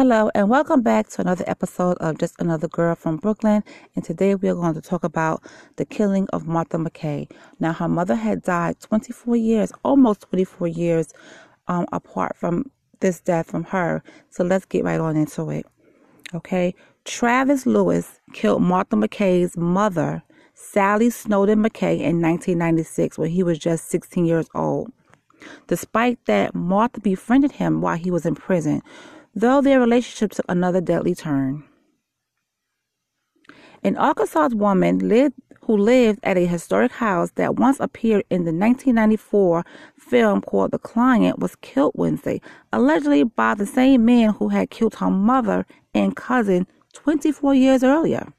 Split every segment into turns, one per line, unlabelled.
Hello, and welcome back to another episode of Just Another Girl from Brooklyn. And today we are going to talk about the killing of Martha McKay. Now, her mother had died 24 years, almost 24 years um, apart from this death from her. So let's get right on into it. Okay. Travis Lewis killed Martha McKay's mother, Sally Snowden McKay, in 1996 when he was just 16 years old. Despite that, Martha befriended him while he was in prison though their relationship took another deadly turn. An Arkansas woman lived, who lived at a historic house that once appeared in the 1994 film called The Client was killed Wednesday, allegedly by the same man who had killed her mother and cousin 24 years earlier.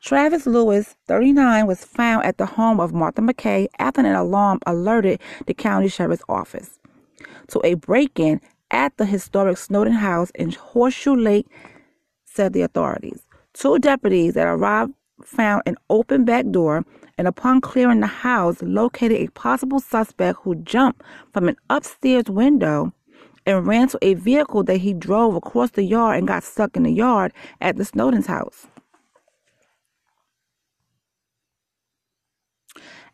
Travis Lewis, 39, was found at the home of Martha McKay after an alarm alerted the county sheriff's office to a break in at the historic Snowden House in Horseshoe Lake, said the authorities. Two deputies that arrived found an open back door and upon clearing the house located a possible suspect who jumped from an upstairs window and ran to a vehicle that he drove across the yard and got stuck in the yard at the Snowden's house.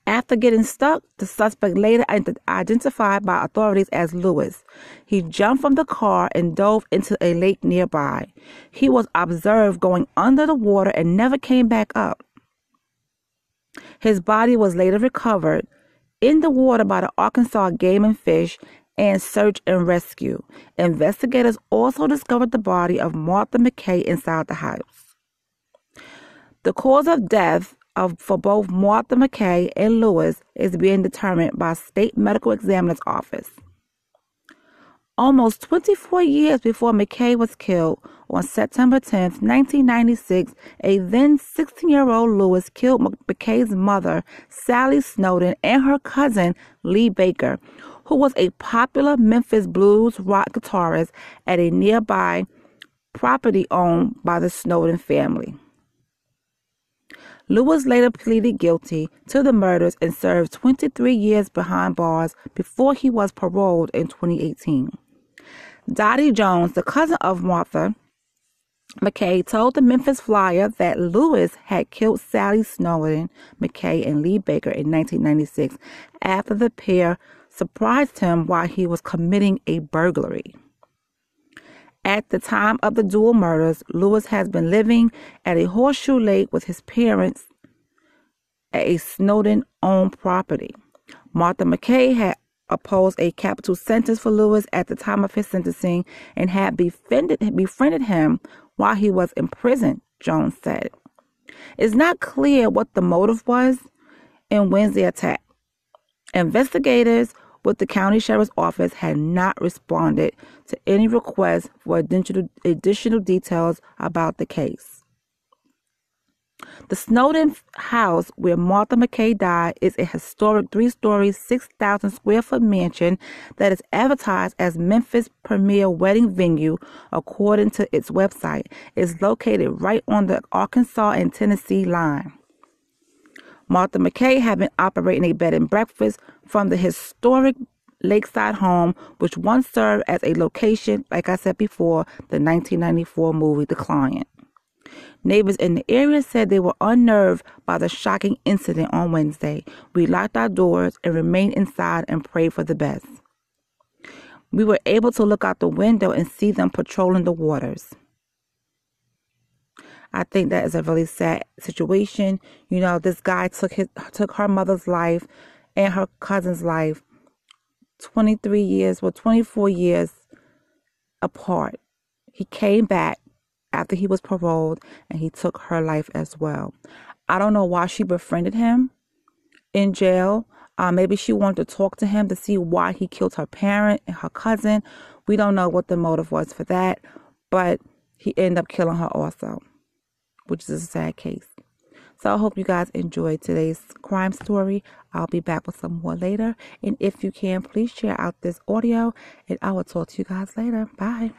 After getting stuck, the suspect later identified by authorities as Lewis. He jumped from the car and dove into a lake nearby. He was observed going under the water and never came back up. His body was later recovered in the water by the Arkansas Game and Fish and Search and Rescue. Investigators also discovered the body of Martha McKay inside the house. The cause of death of, for both Martha McKay and Lewis is being determined by State Medical Examiner's Office. Almost 24 years before McKay was killed, on September 10, 1996, a then 16 year old Lewis killed McKay's mother, Sally Snowden, and her cousin, Lee Baker, who was a popular Memphis blues rock guitarist at a nearby property owned by the Snowden family. Lewis later pleaded guilty to the murders and served 23 years behind bars before he was paroled in 2018. Dottie Jones, the cousin of Martha McKay, told the Memphis Flyer that Lewis had killed Sally Snowden McKay and Lee Baker in 1996 after the pair surprised him while he was committing a burglary. At the time of the dual murders, Lewis has been living at a horseshoe lake with his parents at a Snowden owned property. Martha McKay had opposed a capital sentence for Lewis at the time of his sentencing and had befriended, befriended him while he was in prison, Jones said. It's not clear what the motive was in Wednesday attack. Investigators but the county sheriff's office had not responded to any requests for additional, additional details about the case. The Snowden house where Martha McKay died is a historic three story, 6,000 square foot mansion that is advertised as Memphis' premier wedding venue, according to its website. It's located right on the Arkansas and Tennessee line. Martha McKay had been operating a bed and breakfast from the historic lakeside home, which once served as a location, like I said before, the 1994 movie The Client. Neighbors in the area said they were unnerved by the shocking incident on Wednesday. We locked our doors and remained inside and prayed for the best. We were able to look out the window and see them patrolling the waters. I think that is a really sad situation. You know, this guy took his took her mother's life and her cousin's life 23 years, well 24 years apart. He came back after he was paroled and he took her life as well. I don't know why she befriended him in jail. Uh, maybe she wanted to talk to him to see why he killed her parent and her cousin. We don't know what the motive was for that, but he ended up killing her also which is a sad case. So I hope you guys enjoyed today's crime story. I'll be back with some more later. And if you can, please share out this audio and I will talk to you guys later. Bye.